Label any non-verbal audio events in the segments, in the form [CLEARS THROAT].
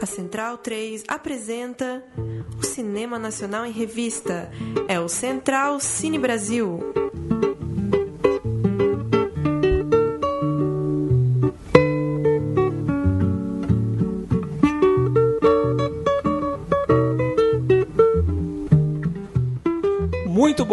A Central 3 apresenta o Cinema Nacional em Revista. É o Central Cine Brasil.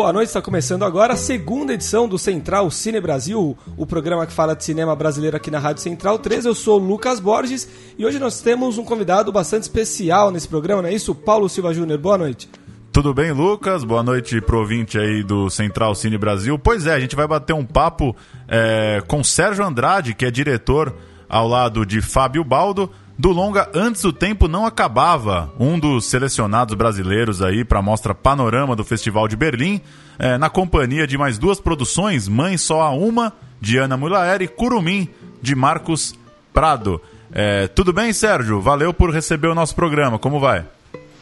Boa noite, está começando agora a segunda edição do Central Cine Brasil, o programa que fala de cinema brasileiro aqui na Rádio Central 3. Eu sou o Lucas Borges e hoje nós temos um convidado bastante especial nesse programa, não é isso? Paulo Silva Júnior, boa noite. Tudo bem, Lucas? Boa noite pro ouvinte aí do Central Cine Brasil. Pois é, a gente vai bater um papo é, com Sérgio Andrade, que é diretor ao lado de Fábio Baldo, do longa Antes o Tempo Não Acabava, um dos selecionados brasileiros aí para a mostra Panorama do Festival de Berlim, é, na companhia de mais duas produções, Mãe Só a Uma, de Ana Mulaer, e Curumim, de Marcos Prado. É, tudo bem, Sérgio? Valeu por receber o nosso programa. Como vai?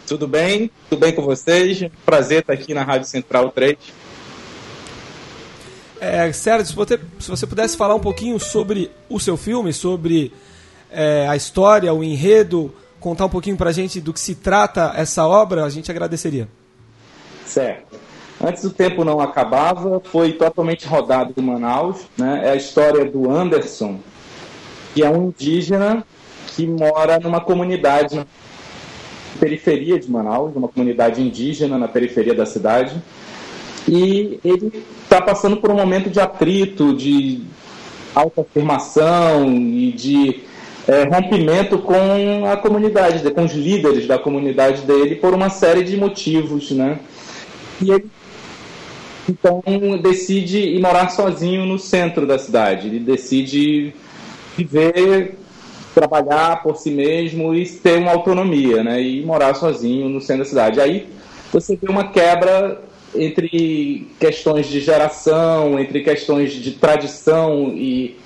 Tudo bem? Tudo bem com vocês? Prazer estar aqui na Rádio Central 3. É, Sérgio, se você, se você pudesse falar um pouquinho sobre o seu filme, sobre é, a história, o enredo, contar um pouquinho pra gente do que se trata essa obra, a gente agradeceria. Certo. Antes do tempo não acabava, foi totalmente rodado em Manaus. Né? É a história do Anderson, que é um indígena que mora numa comunidade na periferia de Manaus, uma comunidade indígena na periferia da cidade. E ele está passando por um momento de atrito, de autoafirmação e de é, rompimento com a comunidade, com os líderes da comunidade dele, por uma série de motivos, né? E ele então decide ir morar sozinho no centro da cidade. Ele decide viver, trabalhar por si mesmo e ter uma autonomia, né? E morar sozinho no centro da cidade. Aí você vê uma quebra entre questões de geração, entre questões de tradição e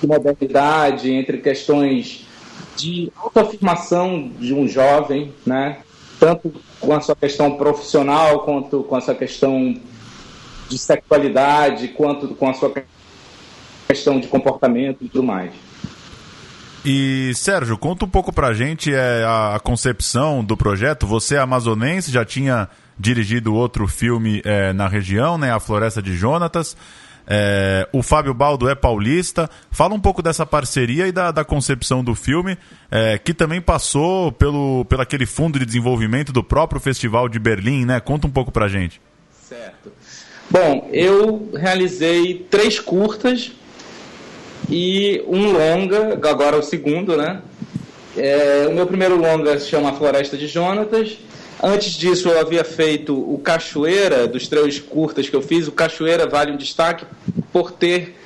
de modernidade, entre questões de autoafirmação de um jovem, né? tanto com a sua questão profissional, quanto com a sua questão de sexualidade, quanto com a sua questão de comportamento e tudo mais. E Sérgio, conta um pouco pra gente é, a concepção do projeto. Você é amazonense, já tinha dirigido outro filme é, na região, né, A Floresta de Jonatas. É, o Fábio Baldo é paulista. Fala um pouco dessa parceria e da, da concepção do filme, é, que também passou pelo, pelo aquele fundo de desenvolvimento do próprio Festival de Berlim, né? Conta um pouco pra gente. Certo. Bom, eu realizei três curtas e um longa, agora o segundo, né? É, o meu primeiro longa se chama Floresta de Jonatas Antes disso, eu havia feito o Cachoeira, dos três curtas que eu fiz. O Cachoeira vale um destaque por ter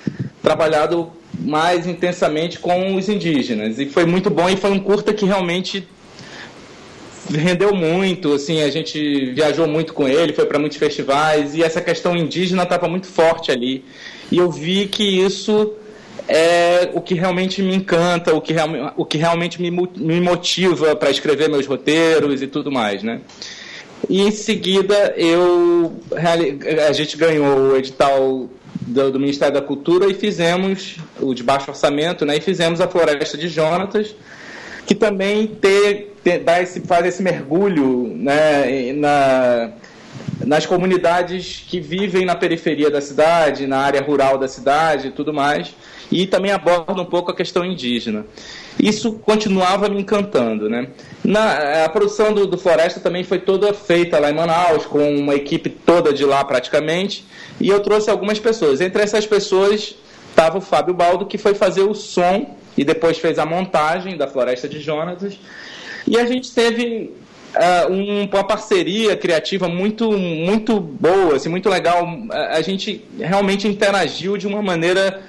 trabalhado mais intensamente com os indígenas. E foi muito bom e foi um curta que realmente rendeu muito, assim, a gente viajou muito com ele, foi para muitos festivais e essa questão indígena estava muito forte ali. E eu vi que isso é o que realmente me encanta, o que, o que realmente me, me motiva para escrever meus roteiros e tudo mais, né? E em seguida eu a gente ganhou o edital do, do, Ministério da Cultura e fizemos o de baixo orçamento, né? E fizemos a Floresta de Jonatas, que também ter, ter, dá esse, faz esse mergulho, né? Na, nas comunidades que vivem na periferia da cidade, na área rural da cidade e tudo mais e também aborda um pouco a questão indígena. Isso continuava me encantando. Né? Na, a produção do, do, Floresta também foi toda feita lá em Manaus, com uma equipe toda de lá praticamente, e eu trouxe algumas pessoas. Entre essas pessoas estava o Fábio Baldo, que foi fazer o som e depois fez a montagem da Floresta de Jonatas. E a gente teve uh, um, uma parceria criativa muito, muito boa, assim, muito legal. A, a gente realmente interagiu de uma maneira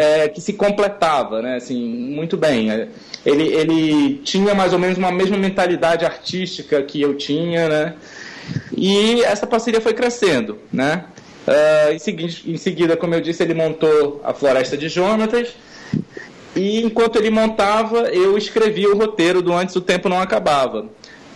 é, que se completava, né? Assim, muito bem. Ele, ele tinha mais ou menos uma mesma mentalidade artística que eu tinha, né? E essa parceria foi crescendo, né? Uh, em, seguida, em seguida, como eu disse, ele montou a Floresta de Jonatas. E enquanto ele montava, eu escrevia o roteiro do Antes o Tempo Não Acabava.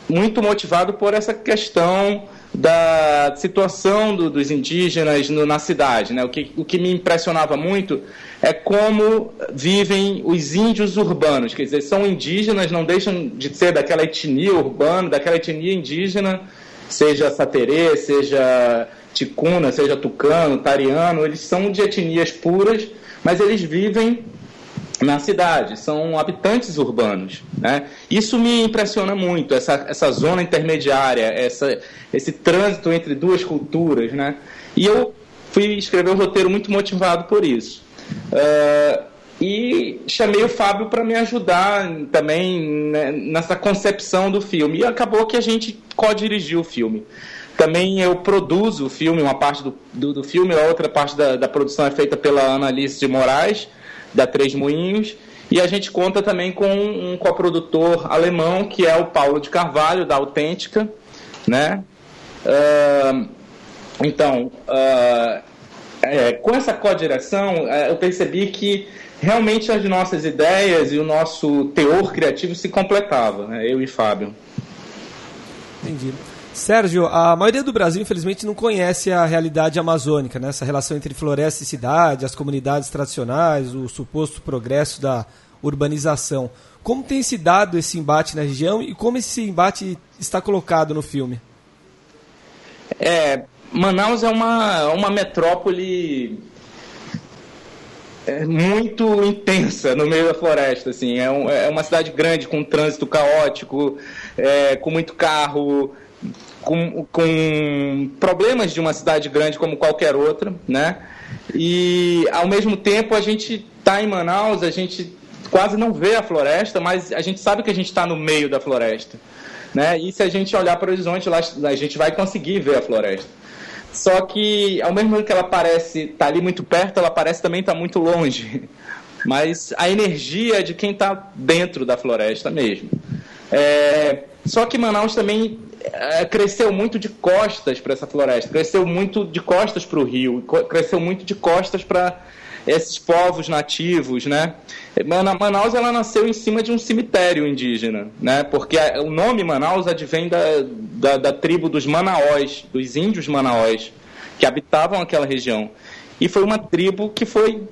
Muito motivado por essa questão da situação do, dos indígenas no, na cidade. Né? O, que, o que me impressionava muito é como vivem os índios urbanos, quer dizer, são indígenas, não deixam de ser daquela etnia urbana, daquela etnia indígena, seja saterê, seja ticuna, seja tucano, tariano, eles são de etnias puras, mas eles vivem na cidade, são habitantes urbanos. Né? Isso me impressiona muito, essa, essa zona intermediária, essa, esse trânsito entre duas culturas. Né? E eu fui escrever um roteiro muito motivado por isso. Uh, e chamei o Fábio para me ajudar também né, nessa concepção do filme. E acabou que a gente co-dirigiu o filme. Também eu produzo o filme, uma parte do, do, do filme, a outra parte da, da produção é feita pela Ana Alice de Moraes da Três Moinhos. E a gente conta também com um coprodutor alemão, que é o Paulo de Carvalho, da Autêntica. Né? Uh, então, uh, é, com essa co-direção, uh, eu percebi que realmente as nossas ideias e o nosso teor criativo se completavam, né? eu e Fábio. Entendi. Sérgio, a maioria do Brasil, infelizmente, não conhece a realidade amazônica, né? essa relação entre floresta e cidade, as comunidades tradicionais, o suposto progresso da urbanização. Como tem se dado esse embate na região e como esse embate está colocado no filme? É, Manaus é uma, uma metrópole é, muito intensa no meio da floresta. Assim. É, um, é uma cidade grande, com trânsito caótico, é, com muito carro, com, com problemas de uma cidade grande como qualquer outra, né? E ao mesmo tempo a gente está em Manaus, a gente quase não vê a floresta, mas a gente sabe que a gente está no meio da floresta, né? E se a gente olhar para o horizonte, lá a gente vai conseguir ver a floresta. Só que ao mesmo tempo que ela parece estar tá ali muito perto, ela parece também estar tá muito longe. [LAUGHS] Mas a energia é de quem está dentro da floresta mesmo. É, só que Manaus também é, cresceu muito de costas para essa floresta, cresceu muito de costas para o rio, cresceu muito de costas para esses povos nativos, né? Manaus ela nasceu em cima de um cemitério indígena, né? Porque o nome Manaus advém da, da, da tribo dos Manaós, dos índios Manaós, que habitavam aquela região. E foi uma tribo que foi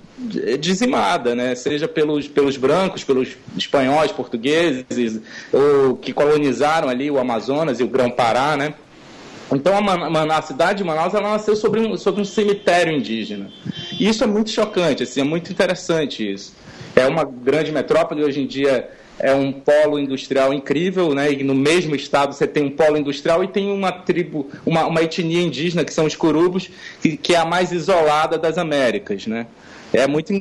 dizimada, né? seja pelos, pelos brancos, pelos espanhóis, portugueses, ou que colonizaram ali o Amazonas e o Grão-Pará. Né? Então, a, a, cidade de Manaus ela nasceu sobre um, sobre um cemitério indígena. E isso é muito chocante, assim, é muito interessante isso. É uma grande metrópole, hoje em dia é um polo industrial incrível, né? E no mesmo estado você tem um polo industrial e tem uma tribo, uma, uma etnia indígena, que são os curubos, que, que é a mais isolada das Américas, né? é muito,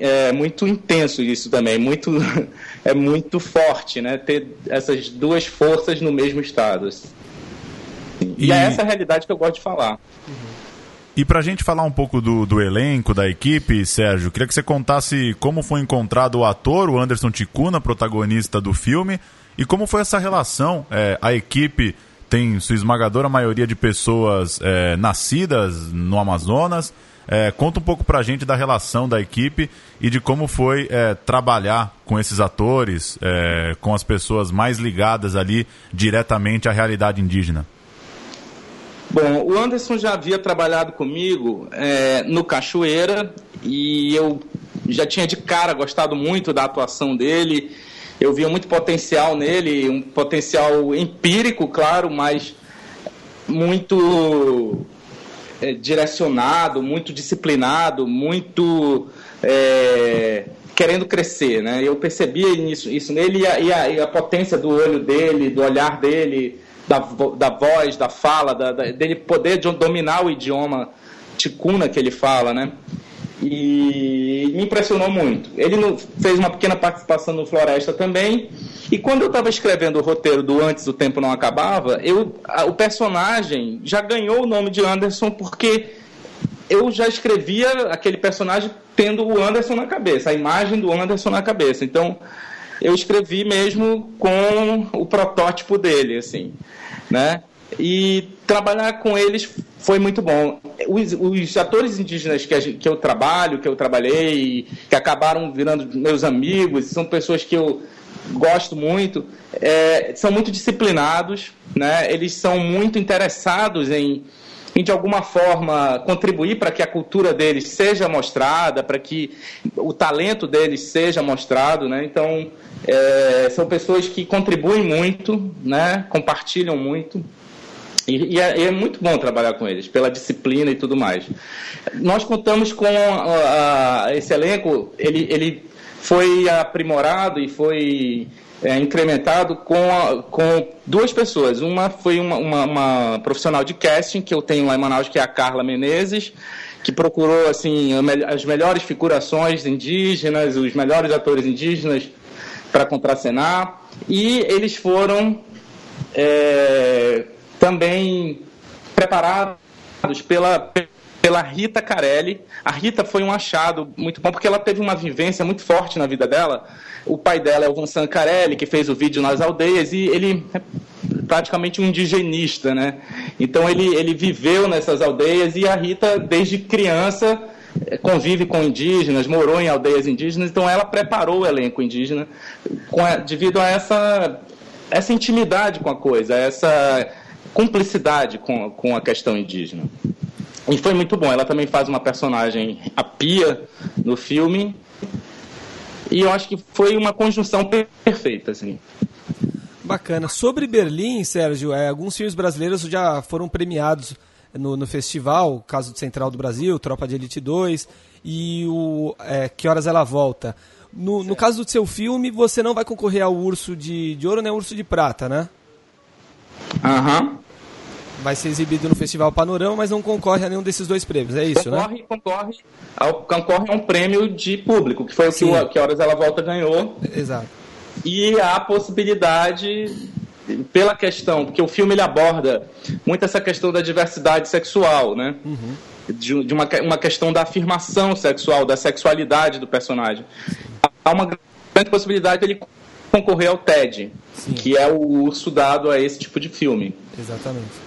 é muito intenso isso também, muito, [LAUGHS] é muito forte, né? Ter essas duas forças no mesmo estado. Assim. E, e é essa a realidade que eu gosto de falar. E para a gente falar um pouco do, do elenco, da equipe, Sérgio, queria que você contasse como foi encontrado o ator, o Anderson Ticuna, protagonista do filme, e como foi essa relação. É, a equipe tem sua esmagadora maioria de pessoas é, nascidas no Amazonas, é, conta um pouco pra gente da relação da equipe e de como foi é, trabalhar com esses atores, é, com as pessoas mais ligadas ali diretamente à realidade indígena. Bom, o Anderson já havia trabalhado comigo é, no Cachoeira e eu já tinha de cara gostado muito da atuação dele. Eu via muito potencial nele, um potencial empírico, claro, mas muito é, direcionado, muito disciplinado, muito é, querendo crescer, né? Eu percebia isso, isso nele e a, e, a, e a, potência do olho dele, do olhar dele, da, da voz, da fala, da, da, dele poder dominar o idioma ticuna que ele fala, né? E me impressionou muito. Ele fez uma pequena participação no Floresta também. E quando eu estava escrevendo o roteiro do Antes o Tempo Não Acabava, eu, a, o personagem já ganhou o nome de Anderson porque eu já escrevia aquele personagem tendo o Anderson na cabeça, a imagem do Anderson na cabeça. Então, eu escrevi mesmo com o protótipo dele, assim, né? E trabalhar com eles foi muito bom. Os, os atores indígenas que, gente, que, eu trabalho, que eu trabalhei, que acabaram virando meus amigos, são pessoas que eu gosto muito, é, são muito disciplinados, né? Eles são muito interessados em, em de alguma forma contribuir para que a cultura deles seja mostrada, para que o talento deles seja mostrado, né? Então é, são pessoas que contribuem muito, né? Compartilham muito. E, é, é, muito bom trabalhar com eles, pela disciplina e tudo mais. Nós contamos com a, a, esse elenco, ele, ele foi aprimorado e foi é, incrementado com, a, com duas pessoas. Uma foi uma, uma, uma, profissional de casting que eu tenho lá em Manaus, que é a Carla Menezes, que procurou assim as melhores figurações indígenas, os melhores atores indígenas para contracenar. E eles foram é, também preparados pela, pela Rita Carelli. A Rita foi um achado muito bom, porque ela teve uma vivência muito forte na vida dela. O pai dela é o Vincent Carelli, que fez o vídeo nas aldeias, e ele é praticamente um indigenista, né? Então ele, ele viveu nessas aldeias e a Rita, desde criança, convive com indígenas, morou em aldeias indígenas, então ela preparou o elenco indígena a, devido a essa, essa intimidade com a coisa, essa cumplicidade com, com a questão indígena. E foi muito bom. Ela também faz uma personagem, a Pia, no filme. E eu acho que foi uma conjunção perfeita, assim. Bacana. Sobre Berlim, Sérgio, é, alguns filmes brasileiros já foram premiados no, no festival, caso do Central do Brasil, Tropa de Elite 2 e o é, Que Horas Ela Volta. No, no, caso do seu filme, você não vai concorrer ao Urso de, de Ouro nem ao Urso de Prata, né? Aham. Uhum vai ser exibido no Festival Panorama, mas não concorre a nenhum desses dois prêmios, é isso, concorre, né? Concorre, ao, concorre a um prêmio de público, que foi o que, que Horas Ela Volta ganhou. Exato. E há a possibilidade, pela questão, porque o filme ele aborda muito essa questão da diversidade sexual, né? Uhum. De, de uma, uma questão da afirmação sexual, da sexualidade do personagem. Há uma grande possibilidade dele concorrer ao TED, Sim. que é o urso dado a esse tipo de filme. Exatamente.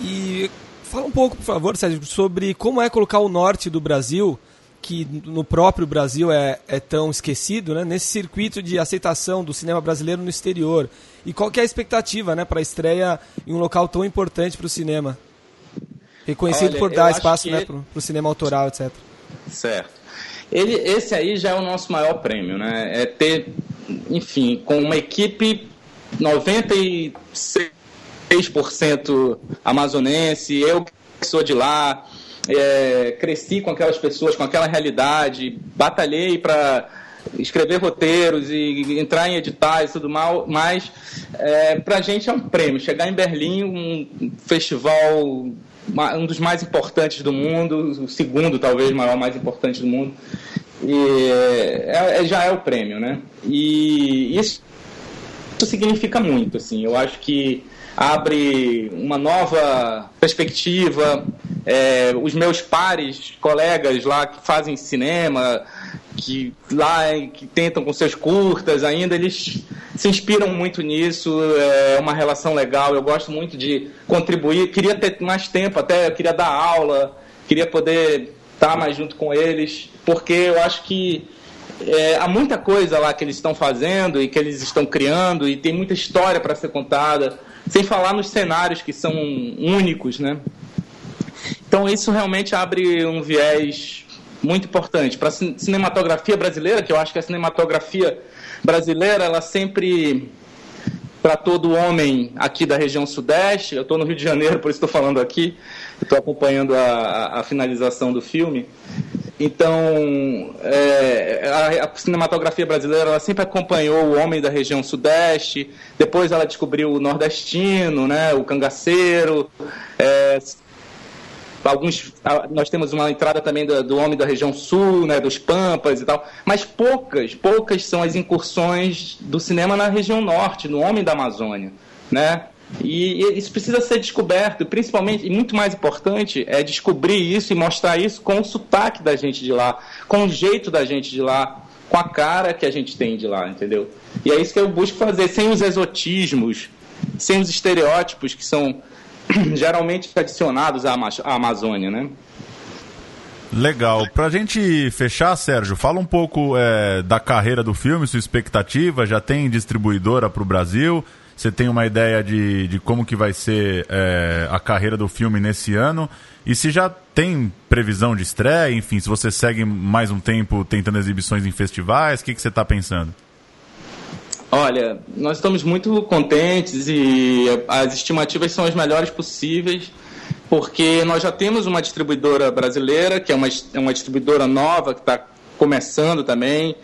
E fala um pouco, por favor, Sérgio, sobre como é colocar o norte do Brasil, que no próprio Brasil é, é tão esquecido, né, nesse circuito de aceitação do cinema brasileiro no exterior. E qual que é a expectativa né, para a estreia em um local tão importante para o cinema? Reconhecido Olha, por dar espaço né, para o cinema autoral, etc. Certo. Ele, esse aí já é o nosso maior prêmio, né? É ter, enfim, com uma equipe 96 6% amazonense, eu que sou de lá, é, cresci com aquelas pessoas, com aquela realidade, batalhei para escrever roteiros e entrar em editais e tudo mal, mas é, para a gente é um prêmio. Chegar em Berlim, um festival, um dos mais importantes do mundo, o segundo talvez maior, mais importante do mundo, e é, é, já é o prêmio, né? E isso, isso significa muito, assim. Eu acho que abre uma nova perspectiva. É, os meus pares, colegas lá que fazem cinema, que lá que tentam com seus curtas ainda, eles se inspiram muito nisso, é uma relação legal, eu gosto muito de contribuir, queria ter mais tempo até, queria dar aula, queria poder estar mais junto com eles, porque eu acho que é, há muita coisa lá que eles estão fazendo e que eles estão criando e tem muita história para ser contada. Sem falar nos cenários que são únicos, né? Então isso realmente abre um viés muito importante para a cinematografia brasileira, que eu acho que a cinematografia brasileira ela sempre para todo homem aqui da região sudeste. Eu estou no Rio de Janeiro, por isso estou falando aqui. Estou acompanhando a, a, finalização do filme. Então, é, a, a, cinematografia brasileira ela sempre acompanhou o homem da região sudeste, depois ela descobriu o nordestino, né, o cangaceiro. É, alguns, nós temos uma entrada também do, do, homem da região sul, né, dos Pampas e tal, mas poucas, poucas são as incursões do cinema na região norte, no homem da Amazônia, né? E, e isso precisa ser descoberto, principalmente, e muito mais importante, é descobrir isso e mostrar isso com o sotaque da gente de lá, com o jeito da gente de lá, com a cara que a gente tem de lá, entendeu? E é isso que eu busco fazer, sem os exotismos, sem os estereótipos que são [CLEARS THROAT] geralmente adicionados à Amazônia, né? Legal. Pra gente fechar, Sérgio, fala um pouco é, da carreira do filme, sua expectativa. Já tem distribuidora para o Brasil? Você tem uma ideia de, de como que vai ser é, a carreira do filme nesse ano? E se já tem previsão de estreia, enfim, se você segue mais um tempo tentando exibições em festivais, o que, que você está pensando? Olha, nós estamos muito contentes e as estimativas são as melhores possíveis, porque nós já temos uma distribuidora brasileira, que é uma, é uma distribuidora nova, que está começando também,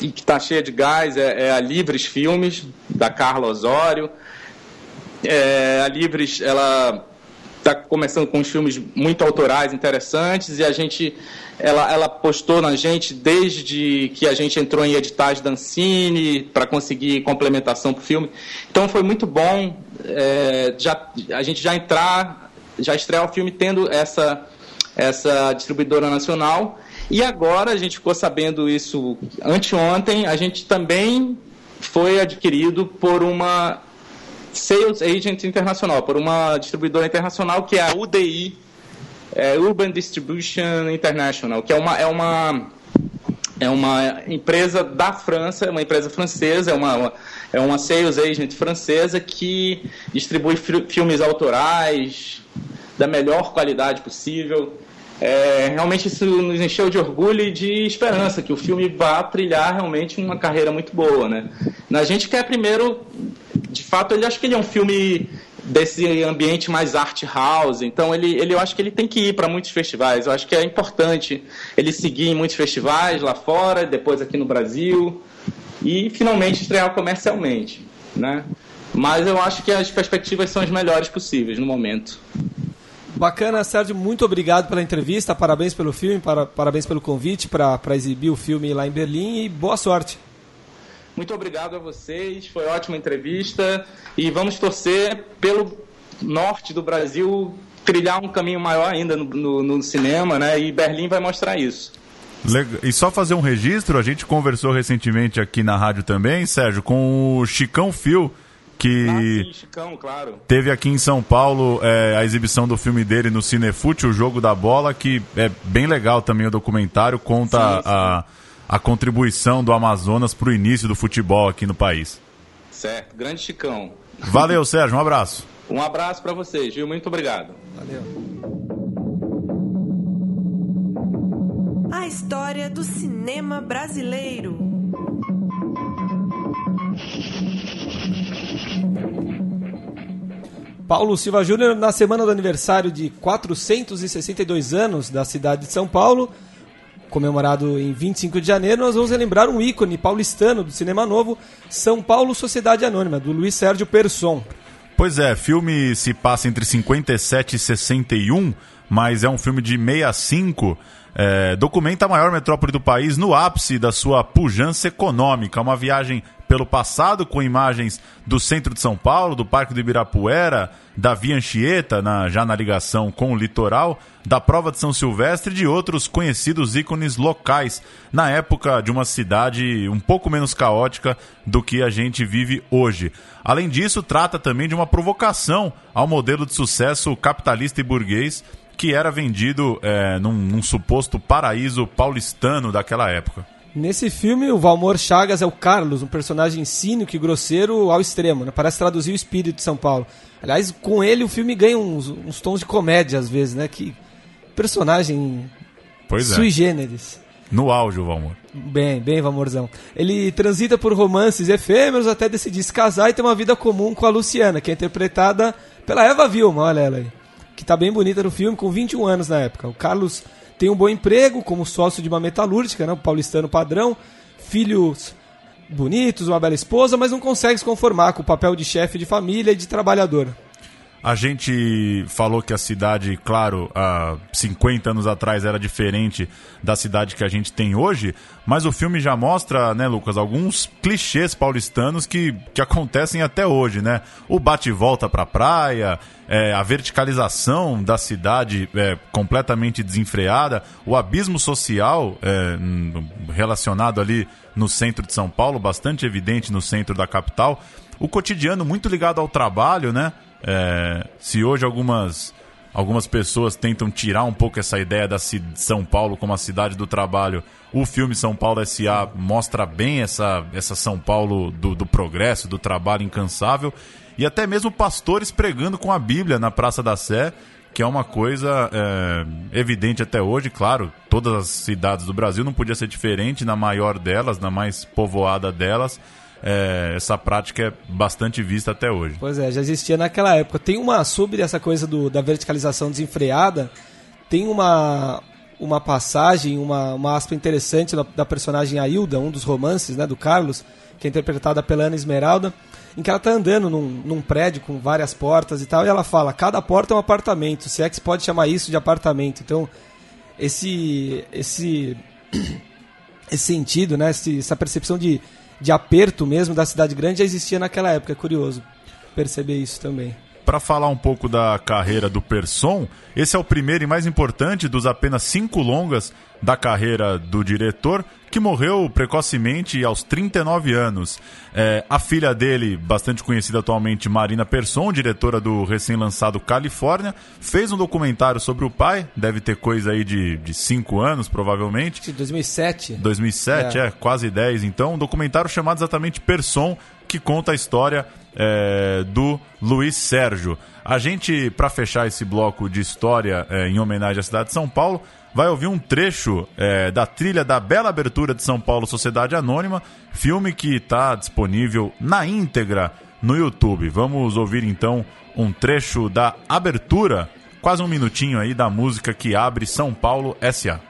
e que está cheia de gás, é, é, a Livres Filmes, da Carla Osório. É, a Livres, ela está começando com uns filmes muito autorais, interessantes, e a gente, ela, ela postou na gente desde que a gente entrou em editais da Ancine para conseguir complementação para o filme. Então foi muito bom é, já, a gente já entrar, já estrear o filme tendo essa, essa distribuidora nacional. E agora a gente ficou sabendo isso anteontem, a gente também foi adquirido por uma Sales Agent Internacional, por uma distribuidora internacional que é a UDI, é Urban Distribution International, que é uma, é uma, é uma empresa da França, é uma empresa francesa, é uma, é uma sales agent francesa que distribui filmes autorais da melhor qualidade possível. É, realmente isso nos encheu de orgulho e de esperança que o filme vá trilhar realmente uma carreira muito boa, né? A gente quer primeiro de fato, ele acho que ele é um filme desse ambiente mais art house. Então ele, ele eu acho que ele tem que ir para muitos festivais. Eu acho que é importante ele seguir em muitos festivais lá fora, depois aqui no Brasil e finalmente estrear comercialmente, né? Mas eu acho que as perspectivas são as melhores possíveis no momento. Bacana, Sérgio, muito obrigado pela entrevista, parabéns pelo filme, para, parabéns pelo convite para exibir o filme lá em Berlim e boa sorte. Muito obrigado a vocês, foi ótima entrevista e vamos torcer pelo norte do Brasil trilhar um caminho maior ainda no, no, no cinema, né? E Berlim vai mostrar isso. E só fazer um registro, a gente conversou recentemente aqui na rádio também, Sérgio, com o Chicão Fio, que ah, sim, Chicão, claro. teve aqui em São Paulo é, a exibição do filme dele no Cinefute, o Jogo da Bola, que é bem legal também o documentário, conta sim, sim. a a contribuição do Amazonas para o início do futebol aqui no país. Certo, grande Chicão. Valeu, Sérgio, um abraço. Um abraço para vocês, viu? Muito obrigado. Valeu. A história do cinema brasileiro. Paulo Silva Júnior, na semana do aniversário de 462 anos da cidade de São Paulo, comemorado em 25 de janeiro, nós vamos relembrar um ícone paulistano do cinema novo, São Paulo Sociedade Anônima, do Luiz Sérgio Persson. Pois é, filme se passa entre 57 e 61, mas é um filme de 65. É, documenta a maior metrópole do país no ápice da sua pujança econômica. Uma viagem pelo passado com imagens do centro de São Paulo, do Parque do Ibirapuera, da Via Anchieta, na, já na ligação com o litoral, da Prova de São Silvestre e de outros conhecidos ícones locais, na época de uma cidade um pouco menos caótica do que a gente vive hoje. Além disso, trata também de uma provocação ao modelo de sucesso capitalista e burguês que era vendido é, num, num suposto paraíso paulistano daquela época. Nesse filme, o Valmor Chagas é o Carlos, um personagem cínico e grosseiro ao extremo, né? Parece traduzir o espírito de São Paulo. Aliás, com ele o filme ganha uns, uns tons de comédia às vezes, né? Que personagem pois sui é. generis. No auge, o Valmor. Bem, bem, Valmorzão. Ele transita por romances efêmeros até decidir se casar e ter uma vida comum com a Luciana, que é interpretada pela Eva Vilma, olha ela aí. Que tá bem bonita no filme, com 21 anos na época. O Carlos tem um bom emprego como sócio de uma metalúrgica, né, paulistano padrão, filhos bonitos, uma bela esposa, mas não consegue se conformar com o papel de chefe de família e de trabalhador. A gente falou que a cidade, claro, há 50 anos atrás era diferente da cidade que a gente tem hoje, mas o filme já mostra, né, Lucas, alguns clichês paulistanos que, que acontecem até hoje, né? O bate-volta pra praia, é, a verticalização da cidade é, completamente desenfreada, o abismo social é, relacionado ali no centro de São Paulo, bastante evidente no centro da capital, o cotidiano muito ligado ao trabalho, né? É, se hoje algumas, algumas pessoas tentam tirar um pouco essa ideia da São Paulo como a cidade do trabalho. O filme São Paulo S.A. mostra bem essa, essa São Paulo do, do progresso, do trabalho incansável. E até mesmo pastores pregando com a Bíblia na Praça da Sé, que é uma coisa é, evidente até hoje. Claro, todas as cidades do Brasil não podia ser diferente, na maior delas, na mais povoada delas é, essa prática é bastante vista até hoje. Pois é, já existia naquela época. Tem uma, sobre essa coisa do, da verticalização desenfreada, tem uma, uma passagem, uma, uma aspa interessante da, da personagem Ailda, um dos romances né, do Carlos, que é interpretada pela Ana Esmeralda, em que ela está andando num, num, prédio com várias portas e tal, e ela fala, cada porta é um apartamento, se é que se pode chamar isso de apartamento. Então, esse, esse, [CLEARS THROAT] esse sentido, né, esse, essa percepção de de aperto mesmo da cidade grande já existia naquela época. É curioso perceber isso também. Para falar um pouco da carreira do Person, esse é o primeiro e mais importante dos apenas cinco longas da carreira do diretor, que morreu precocemente aos 39 anos. É, a filha dele, bastante conhecida atualmente, Marina Persson, diretora do recém-lançado Califórnia, fez um documentário sobre o pai, deve ter coisa aí de 5 anos, provavelmente. 2007. 2007, é. é, quase 10 então. Um documentário chamado exatamente Persson, que conta a história é, do Luiz Sérgio. A gente, para fechar esse bloco de história é, em homenagem à cidade de São Paulo, vai ouvir um trecho é, da trilha da bela abertura de São Paulo Sociedade Anônima, filme que está disponível na íntegra no YouTube. Vamos ouvir então um trecho da abertura, quase um minutinho aí da música que abre São Paulo SA.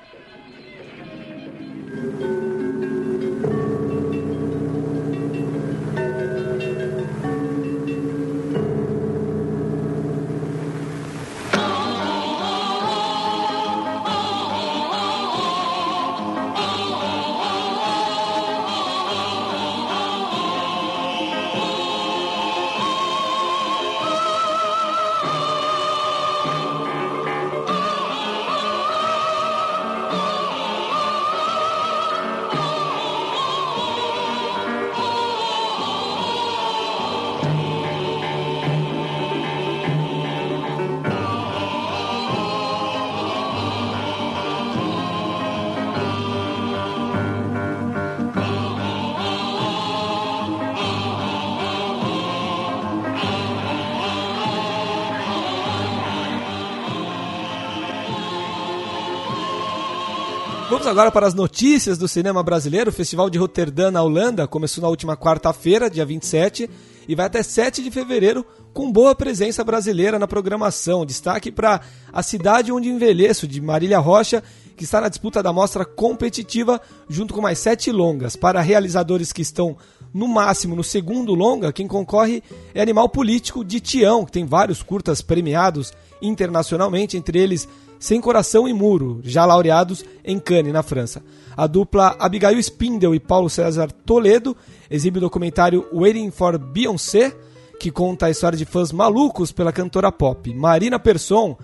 Vamos agora para as notícias do cinema brasileiro. O Festival de Roterdã, na Holanda, começou na última quarta-feira, dia 27, e vai até 7 de fevereiro, com boa presença brasileira na programação. Destaque para A Cidade Onde Envelheço, de Marília Rocha, que está na disputa da mostra competitiva, junto com mais sete longas. Para realizadores que estão no máximo no segundo longa, quem concorre é Animal Político de Tião, que tem vários curtas premiados internacionalmente, entre eles sem Coração e Muro, já laureados em Cannes, na França. A dupla Abigail Spindle e Paulo César Toledo exibe o documentário Waiting for Beyoncé, que conta a história de fãs malucos pela cantora pop. Marina Persson,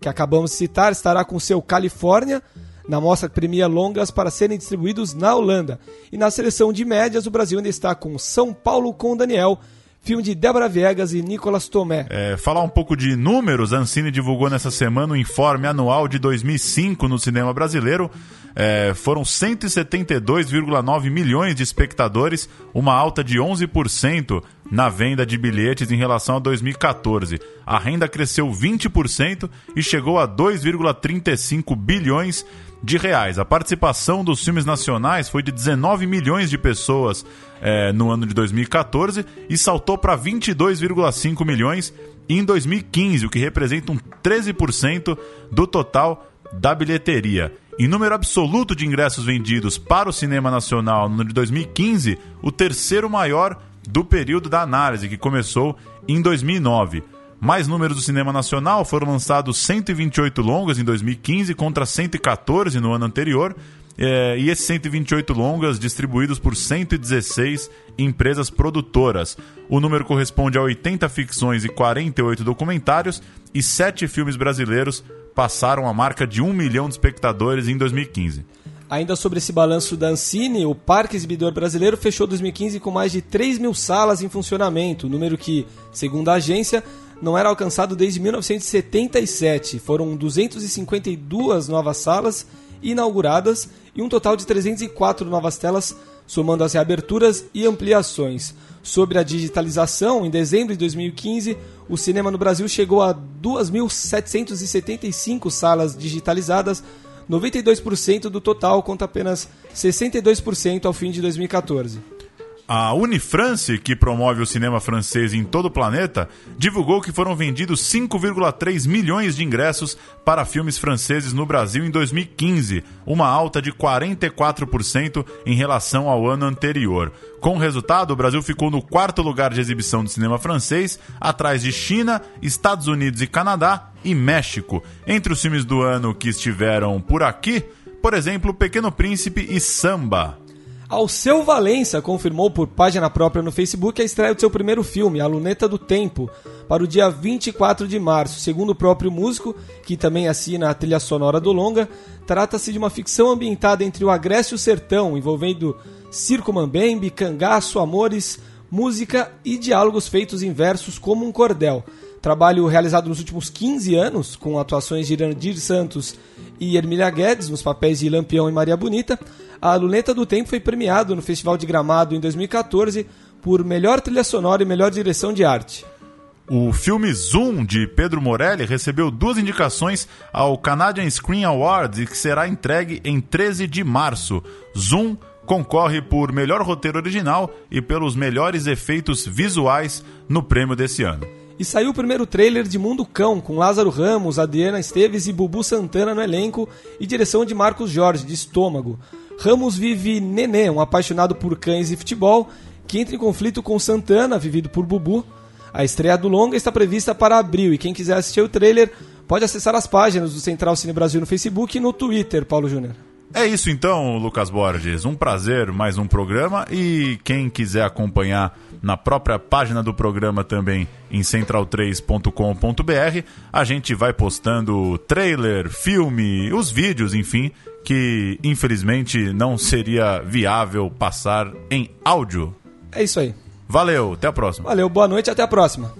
que acabamos de citar, estará com seu Califórnia na mostra que premia longas para serem distribuídos na Holanda. E na seleção de médias, o Brasil ainda está com São Paulo com Daniel, filme de Débora Viegas e Nicolas Tomé. É, falar um pouco de números, a Ancine divulgou nessa semana o informe anual de 2005 no cinema brasileiro. É, foram 172,9 milhões de espectadores, uma alta de 11% na venda de bilhetes em relação a 2014. A renda cresceu 20% e chegou a 2,35 bilhões de reais. A participação dos filmes nacionais foi de 19 milhões de pessoas é, no ano de 2014 e saltou para 22,5 milhões em 2015, o que representa um 13% do total da bilheteria. Em número absoluto de ingressos vendidos para o cinema nacional no ano de 2015, o terceiro maior do período da análise, que começou em 2009. Mais números do cinema nacional foram lançados 128 longas em 2015 contra 114 no ano anterior. É, e esses 128 longas distribuídos por 116 empresas produtoras. O número corresponde a 80 ficções e 48 documentários, e 7 filmes brasileiros passaram a marca de 1 milhão de espectadores em 2015. Ainda sobre esse balanço da Ancine, o Parque Exibidor Brasileiro fechou 2015 com mais de 3 mil salas em funcionamento, número que, segundo a agência, não era alcançado desde 1977. Foram 252 novas salas inauguradas e um total de 304 novas telas, somando as reaberturas e ampliações. Sobre a digitalização, em dezembro de 2015, o cinema no Brasil chegou a 2.775 salas digitalizadas, 92% do total, contra apenas 62% ao fim de 2014. A Unifrance, que promove o cinema francês em todo o planeta, divulgou que foram vendidos 5,3 milhões de ingressos para filmes franceses no Brasil em 2015, uma alta de 44% em relação ao ano anterior. Com o resultado, o Brasil ficou no quarto lugar de exibição do cinema francês, atrás de China, Estados Unidos e Canadá e México. Entre os filmes do ano que estiveram por aqui, por exemplo, Pequeno Príncipe e Samba. Alceu Valença confirmou por página própria no Facebook a estreia do seu primeiro filme, A Luneta do Tempo, para o dia 24 de março. Segundo o próprio músico, que também assina a trilha sonora do longa, trata-se de uma ficção ambientada entre o Agreste e o Sertão, envolvendo circo mambembe, cangaço, amores, música e diálogos feitos em versos como um cordel. Trabalho realizado nos últimos 15 anos, com atuações de Irandir Santos e Ermília Guedes nos papéis de Lampião e Maria Bonita, a Luneta do Tempo foi premiado no Festival de Gramado em 2014 por melhor trilha sonora e melhor direção de arte. O filme Zoom, de Pedro Morelli, recebeu duas indicações ao Canadian Screen Awards e que será entregue em 13 de março. Zoom concorre por melhor roteiro original e pelos melhores efeitos visuais no prêmio desse ano. E saiu o primeiro trailer de Mundo Cão, com Lázaro Ramos, Adriana Esteves e Bubu Santana no elenco e direção de Marcos Jorge, de Estômago. Ramos vive Nenê, um apaixonado por cães e futebol, que entra em conflito com Santana, vivido por Bubu. A estreia do longa está prevista para abril e quem quiser assistir o trailer pode acessar as páginas do Central Cine Brasil no Facebook e no Twitter, Paulo Júnior. É isso então, Lucas Borges. Um prazer, mais um programa. E quem quiser acompanhar na própria página do programa também em central3.com.br, a gente vai postando trailer, filme, os vídeos, enfim, que infelizmente não seria viável passar em áudio. É isso aí. Valeu, até a próxima. Valeu, boa noite, até a próxima.